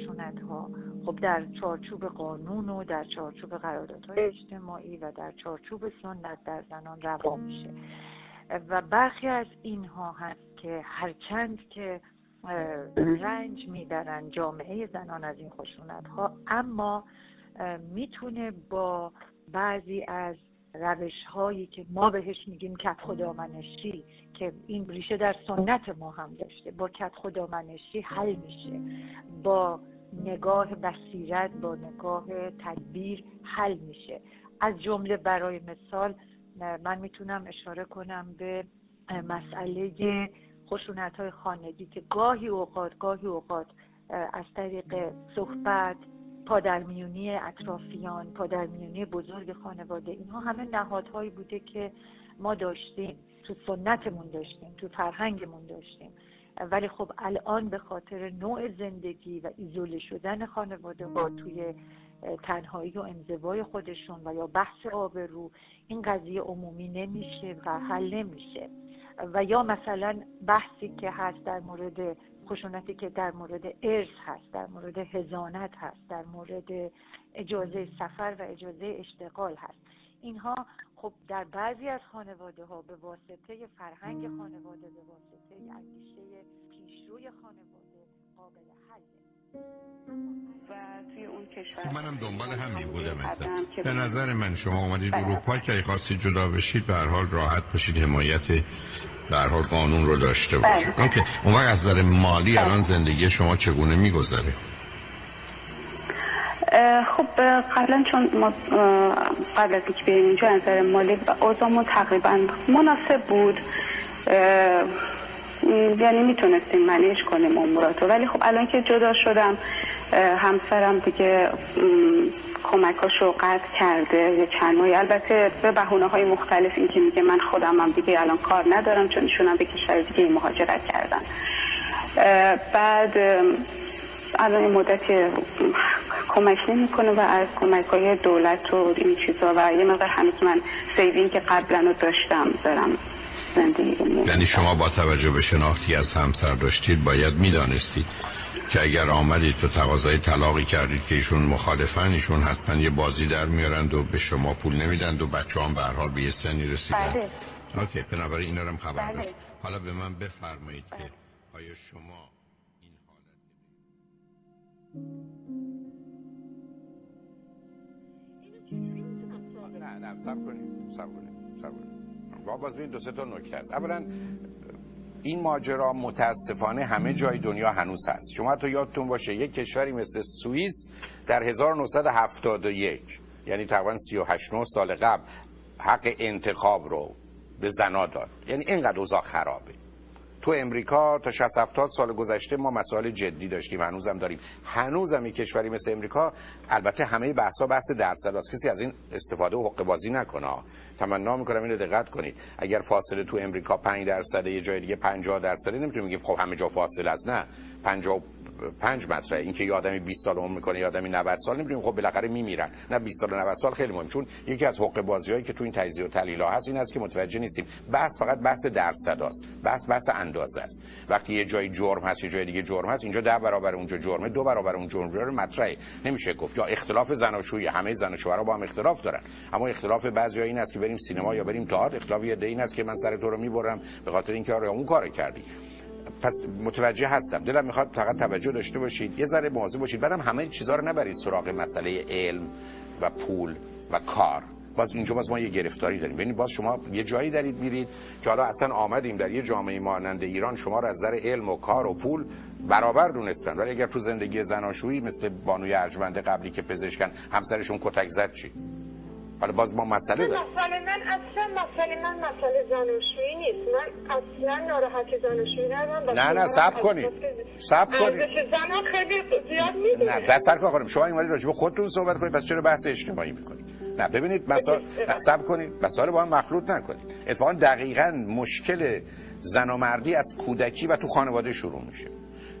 خشونت ها خب در چارچوب قانون و در چارچوب قراردادهای اجتماعی و در چارچوب سنت در زنان روا میشه. و برخی از اینها هست که هرچند که رنج می‌برن جامعه زنان از این خشونت ها اما می‌تونه با بعضی از روش هایی که ما بهش میگیم کت خدامنشی که این ریشه در سنت ما هم داشته. با کت خدامنشی حل میشه. با نگاه بصیرت با نگاه تدبیر حل میشه. از جمله برای مثال من می‌تونم اشاره کنم به مسئله خشونت های خانگی که گاهی اوقات گاهی اوقات از طریق صحبت پادرمیونی اطرافیان پادرمیونی بزرگ خانواده اینها همه نهادهایی بوده که ما داشتیم. تو سنتمون داشتیم تو فرهنگمون داشتیم. ولی خب الان به خاطر نوع زندگی و ایزوله شدن خانواده ها توی تنهایی و انزوای خودشون و یا بحث آبرو این قضیه عمومی نمیشه و حل نمیشه. و یا مثلا بحثی که هست در مورد خشونتی که در مورد ارث هست در مورد هزانت هست در مورد اجازه سفر و اجازه اشتغال هست. اینها خب در بعضی از خانواده ها به واسطه فرهنگ خانواده به واسطه اندیشه پیشروی خانواده قابل حله منم دنبال همین بودم مثلا. به نظر من شما اومدید اروپا که ای خواستید جدا بشید به هر حال راحت باشید حمایت به هر حال قانون رو داشته باشید. اون که اون وقت از نظر مالی الان زندگی شما چگونه میگذره؟ خب قبلا چون ما قبل از اینکه بیایم اینجا از نظر مالی اوضاعمون تقریبا مناسب بود. یعنی می‌تونستیم منیش کنیم اموراتو ولی خب الان که جدا شدم همسرم دیگه کمکاشو قطع کرده یه چند ماهی. البته به بحونه های مختلف این که میگه من خودم هم دیگه الان کار ندارم چون ایشون به کشور دیگه مهاجرت کردن. بعد الان این مدتی کمک نمی‌کنه و از کمک های دولت و این چیزا و یه مقدار هنوز من سیوین که قبلا رو داشتم دارم یعنی شما با توجه به شناختی از همسر داشتید باید می‌دانستید که اگر آمدید تو تقاضای طلاقی کردید که ایشون مخالفن ایشون حتما یه بازی در میارند و به شما پول نمیدند و بچه هم به حال به یه سنی رسیدن. بله. اوکی بنابراین اینا رو خبر بله. حالا به من بفرمایید که آیا شما این حالت نه نه سب کنید سب کنید سب کنید. باز ببین دو سه تا نکته هست. اولا این ماجرا متاسفانه همه جای دنیا هنوز هست. شما تو یادتون باشه یک کشوری مثل سوئیس در 1971 یعنی تقریبا 38 سال قبل حق انتخاب رو به زنا داد. یعنی اینقدر اوضاع خرابه. تو امریکا تا 60 70 سال گذشته ما مسائل جدی داشتیم هنوزم داریم. هنوزم یک کشوری مثل امریکا البته همه بحثا بحث درصد است. کسی از این استفاده و حق بازی نکنه. تمنا می‌کنم اینو دقت کنید. اگر فاصله تو امریکا 5 درصد یه جای دیگه 50 درصد نمی‌تونیم بگیم خب همه جا فاصله است نه. 50 پنج مطرحه. اینکه یه آدمی 20 سال عمر می‌کنه یه آدمی 90 سال نمی‌دونیم خب بالاخره میمیرن. نه 20 سال و 90 سال خیلی مهم. چون یکی از حق بازیایی که تو این تجزیه و تحلیل هست این است که متوجه نیستیم. بحث فقط بحث درصد است بحث بحث اندازه است. وقتی یه جای جرم هست یه جای دیگه جرم هست اینجا ده برابر اونجا جرمه دو برابر اون جرم رو مطرحه. نمیشه گفت. یا اختلاف زناشویی. همه زن و شوهر با هم اختلاف دارن. اما اختلاف بعضی این است که بریم سینما یا بریم تئاتر اختلاف یه این است که من سر تو رو می‌برم به خاطر اینکه آره اون کارو کردی. پس متوجه هستم. دلم می‌خواد فقط توجه داشته باشید. یه ذره مواظب باشید. بعدم همه چیزها رو نبرید سراغ مسئله علم و پول و کار. باز اینجا باز ما یه گرفتاری داریم. ببینید باز شما یه جایی دارید میرید که حالا اصلا آمدیم در یه جامعه مانند ایران شما رو از نظر علم و کار و پول برابر دونستن. ولی اگر تو زندگی زناشویی مثل بانوی ارجمند قبلی که پزشکن همسرشون کتک زد چی؟ حالا باز ما مسئله داریم. مسئله؟ من اصلا مسئله؟ من مسئله زناشویی نیست. من اصلا ناراحتی زناشویی ندارم. نه نه سب کنید. سب کنید. زنا خیلی زیاد می‌دونه. نه بس سر خانم شما این راجع به خودتون صحبت کنید. پس چرا بحث اجتماعی می‌کنید؟ نه ببینید مسائل سب کنید. مسائل با هم مخلوط نکنید. اتفاقا دقیقا مشکل زن و مردی از کودکی و تو خانواده شروع میشه.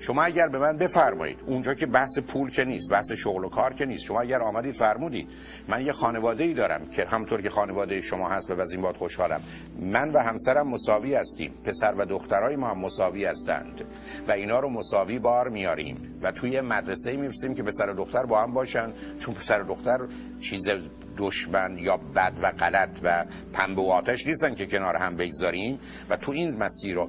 شما اگر به من بفرمایید اونجا که بحث پول که نیست بحث شغل و کار که نیست شما اگر آمدید فرمودید من یه خانواده ای دارم که همطور که خانواده شما هست و از این باد خوشحالم من و همسرم مساوی هستیم پسر و دخترای ما هم مساوی هستند و اینا رو مساوی بار میاریم و توی مدرسه میفرستیم که پسر و دختر با هم باشن چون پسر و دختر چیز دشمن یا بد و غلط و پنبه و آتش نیستن که کنار هم بگذاریم و تو این مسیر رو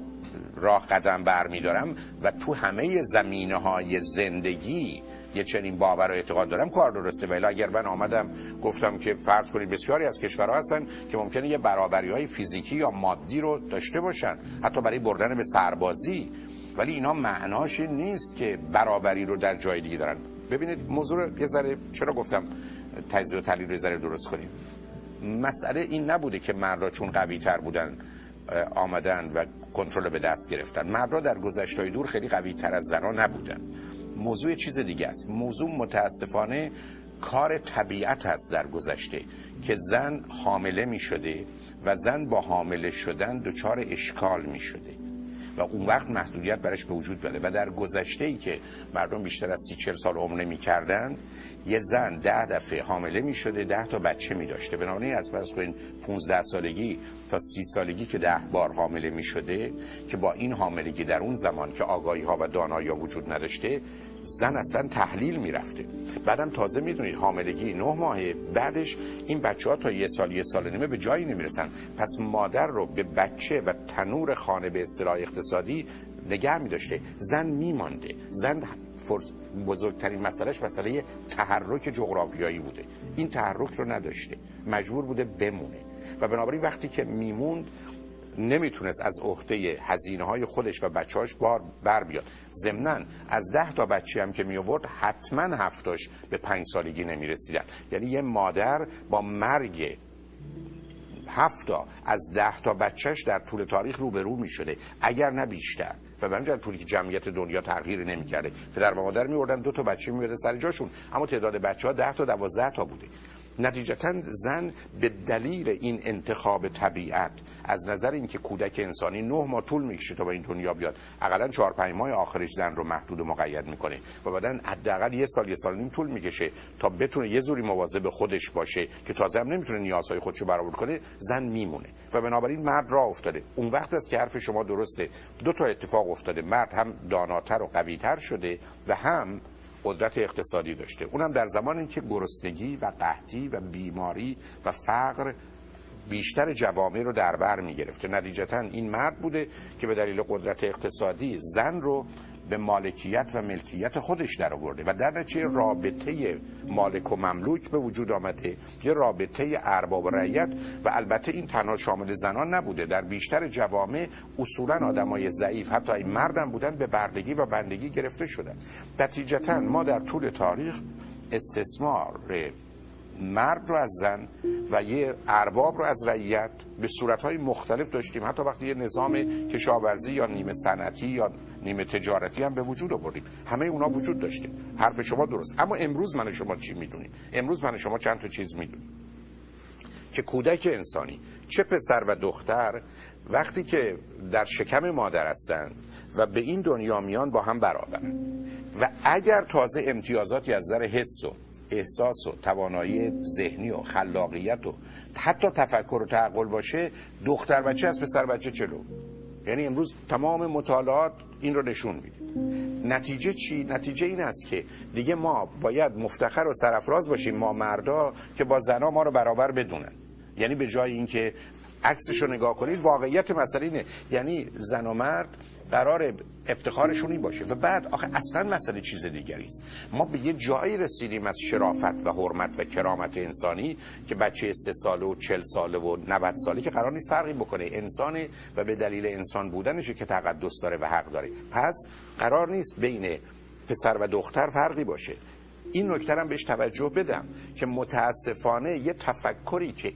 راه قدم برمیدارم و تو همه زمینه های زندگی یه چنین باور و اعتقاد دارم. کار درسته. ولی اگر من آمدم گفتم که فرض کنید بسیاری از کشورها هستن که ممکنه یه برابری های فیزیکی یا مادی رو داشته باشن حتی برای بردن به سربازی. ولی اینا معناش نیست که برابری رو در جای دیگه دارن. ببینید موضوع رو یه ذره چرا گفتم تجزیه و تحلیل رو ذره درست کنیم؟ مسئله این نبوده که مردا چون قوی تر بودن آمدن و کنترل به دست گرفتن. مردا در گذشته دور خیلی قوی تر از زنان نبودن موضوع چیز دیگه است. موضوع متاسفانه کار طبیعت هست در گذشته که زن حامله می شده و زن با حامله شدن دچار اشکال می شده و اون وقت محدودیت برش به وجود بده و در گذشته ای که مردم بیشتر از سی چل سال عمر نمی کردن یه زن ده دفعه حامله می شده ده تا بچه می داشته بنابراین از پس کنین 15 سالگی تا سی سالگی که ده بار حامله می شده که با این حاملگی در اون زمان که آگاهی ها و دانایی ها وجود نداشته زن اصلا تحلیل می‌رفته. بعدم تازه می‌دونید حاملگی نه ماهه بعدش این بچه ها تا یه سال یه سال نیمه به جایی نمی‌رسن. پس مادر رو به بچه و تنور خانه به اصطلاح اقتصادی نگه میداشته. زن میمانده. زن بزرگترین مسئلهش مسئله تحرک جغرافیایی بوده. این تحرک رو نداشته. مجبور بوده بمونه. و بنابراین وقتی که میموند نمی‌تونست از عهده هزینه های خودش و بچهاش بار بر بیاد. ضمنا از ده تا بچه هم که می آورد حتما هفتاش به پنج سالگی نمی رسیدن یعنی یه مادر با مرگ هفتا از ده تا بچهش در طول تاریخ روبرو می شده اگر نه بیشتر. و به همین طوری که جمعیت دنیا تغییر نمی‌کرده. پدر و مادر میوردن دو تا بچه میورده سر جاشون. اما تعداد بچه ها ده تا دوازده تا بوده. نتیجتا زن به دلیل این انتخاب طبیعت از نظر اینکه کودک انسانی نه ماه طول می‌کشه تا به این دنیا بیاد اقلا چهار پنج ماه آخرش زن رو محدود و مقید می‌کنه و بعدا حداقل یه سال یه سال نیم طول می‌کشه تا بتونه یه زوری مواظب خودش باشه که تازه هم نمی‌تونه نیازهای خودشو برآورد کنه زن میمونه. و بنابراین مرد راه افتاده. اون وقت است که حرف شما درسته. دو تا اتفاق افتاده. مرد هم داناتر و قویتر شده و هم قدرت اقتصادی داشته. اونم در زمان که گرسنگی و قحطی و بیماری و فقر بیشتر جوامع رو در بر می گرفته نتیجتا این مرد بوده که به دلیل قدرت اقتصادی زن رو به مالکیت و ملکیت خودش در آورده. و در نتیجه رابطه مالک و مملوک به وجود آمده؟ یه رابطه ارباب رعیت. و البته این تنها شامل زنان نبوده. در بیشتر جوامع اصولا آدمای ضعیف حتی این مردم بودن به بردگی و بندگی گرفته شدن. نتیجتا ما در طول تاریخ استثمار مرد رو از زن و یه ارباب رو از رعیت به صورتهای مختلف داشتیم. حتی وقتی یه نظام کشاورزی یا نیمه صنعتی یا نیمه تجارتی هم به وجود آوردیم. همه اونا وجود داشته. حرف شما درست. اما امروز من شما چی می‌دونیم؟ امروز من شما چند تا چیز می‌دونیم. که کودک انسانی چه پسر و دختر وقتی که در شکم مادر هستند و به این دنیا میان با هم برابرن و اگر تازه امتیازاتی از نظر حس و احساس و توانایی ذهنی و خلاقیت و حتی تفکر و تعقل باشه دختر بچه از پسر بچه چلو یعنی امروز تمام مطالعات این رو نشون میده. نتیجه چی؟ نتیجه این است که دیگه ما باید مفتخر و سرفراز باشیم ما مردا که با زنا ما رو برابر بدونن. یعنی به جای اینکه عکسش رو نگاه کنید واقعیت مسئله اینه. یعنی زن و مرد قرار افتخارشون این باشه. و بعد آخه اصلا مسئله چیز دیگری است. ما به یه جایی رسیدیم از شرافت و حرمت و کرامت انسانی که بچه سه ساله و چل ساله و 90 ساله که قرار نیست فرقی بکنه. انسان و به دلیل انسان بودنشه که تقدس داره و حق داره. پس قرار نیست بین پسر و دختر فرقی باشه. این نکته بهش توجه بدم که متاسفانه یه تفکری که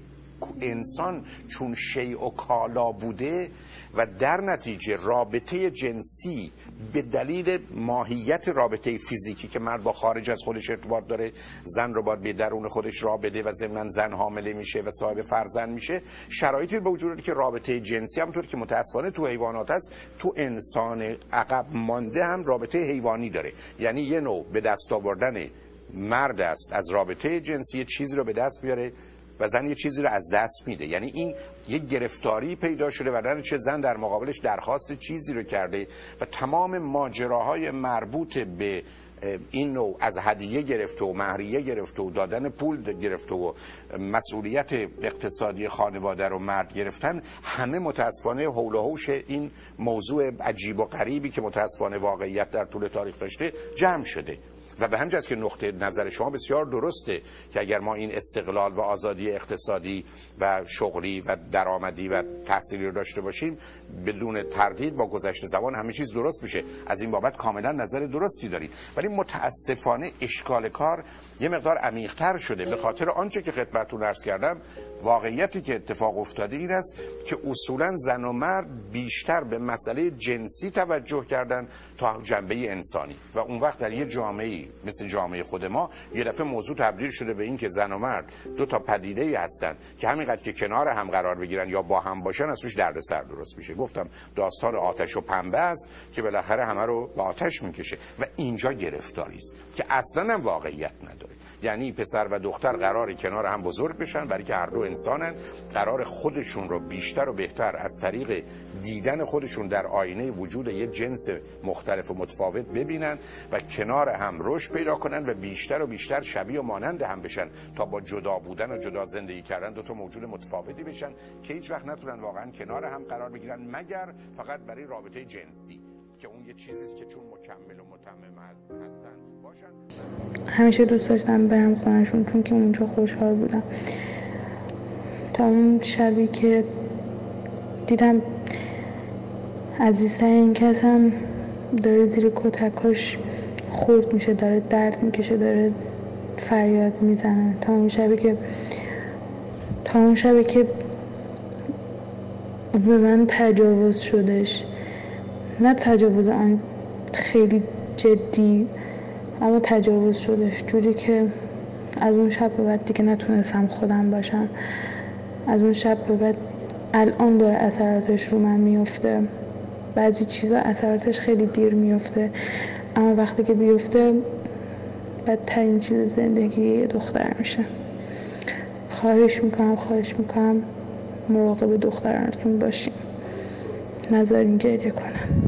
انسان چون شیء و کالا بوده و در نتیجه رابطه جنسی به دلیل ماهیت رابطه فیزیکی که مرد با خارج از خودش ارتباط داره زن رو باید به درون خودش را بده و ضمن زن حامله میشه و صاحب فرزند میشه شرایطی به وجود که رابطه جنسی همونطور که متاسفانه تو حیوانات هست تو انسان عقب مانده هم رابطه حیوانی داره. یعنی یه نوع به دست آوردن مرد است از رابطه جنسی چیزی رو به دست بیاره و زن یه چیزی رو از دست میده. یعنی این یک گرفتاری پیدا شده و چه زن در مقابلش درخواست چیزی رو کرده و تمام ماجراهای مربوط به این نوع از هدیه گرفته و مهریه گرفته و دادن پول گرفته و مسئولیت اقتصادی خانواده رو مرد گرفتن همه متاسفانه حول و این موضوع عجیب و غریبی که متاسفانه واقعیت در طول تاریخ داشته جمع شده. و به همجاست که نقطه نظر شما بسیار درسته که اگر ما این استقلال و آزادی اقتصادی و شغلی و درآمدی و تحصیلی رو داشته باشیم بدون تردید با گذشته زمان همه چیز درست میشه. از این بابت کاملا نظر درستی دارید. ولی متاسفانه اشکال کار یه مقدار عمیقتر شده به خاطر آنچه که خدمتتون عرض کردم واقعیتی که اتفاق افتاده این است که اصولا زن و مرد بیشتر به مسئله جنسی توجه کردن تا جنبه انسانی. و اون وقت در یه جامعه مثل جامعه خود ما یه دفعه موضوع تبدیل شده به این که زن و مرد دو تا پدیده ای هستن که همینقدر که کنار هم قرار بگیرن یا با هم باشن از روش دردسر درست میشه. گفتم داستان آتش و پنبه است که بالاخره همه رو به آتش می‌کشه و اینجا گرفتاری است که اصلا هم واقعیت نداره. یعنی پسر و دختر قرار کنار هم بزرگ بشن برای که هر دو انسانن قرار خودشون رو بیشتر و بهتر از طریق دیدن خودشون در آینه وجود یه جنس مختلف و متفاوت ببینن و کنار هم رشد پیدا کنن و بیشتر و بیشتر شبیه و مانند هم بشن تا با جدا بودن و جدا زندگی کردن دو تا موجود متفاوتی بشن که هیچ وقت نتونن واقعا کنار هم قرار بگیرن مگر فقط برای رابطه جنسی که اون یه چیزیست که چون مکمل و متمم هستن باشن. همیشه دوست داشتم برم خونشون چون که اونجا خوشحال بودم. تا اون شبی که دیدم عزیزترین کسم داره زیر کتکاش خورد میشه داره درد می‌کشه داره فریاد می‌زنه. تا اون شبی که تا اون شبی که به من تجاوز شدش. نه تجاوز آن خیلی جدی اما تجاوز شدش. جوری که از اون شب به بعد دیگه نتونستم خودم باشم. از اون شب به بعد الان داره اثراتش رو من میفته. بعضی چیزا اثراتش خیلی دیر میفته. اما وقتی که بیفته بدترین چیز زندگی دختر میشه. خواهش می‌کنم خواهش می‌کنم مراقب دخترانتون باشین. نذارین گریه کنم.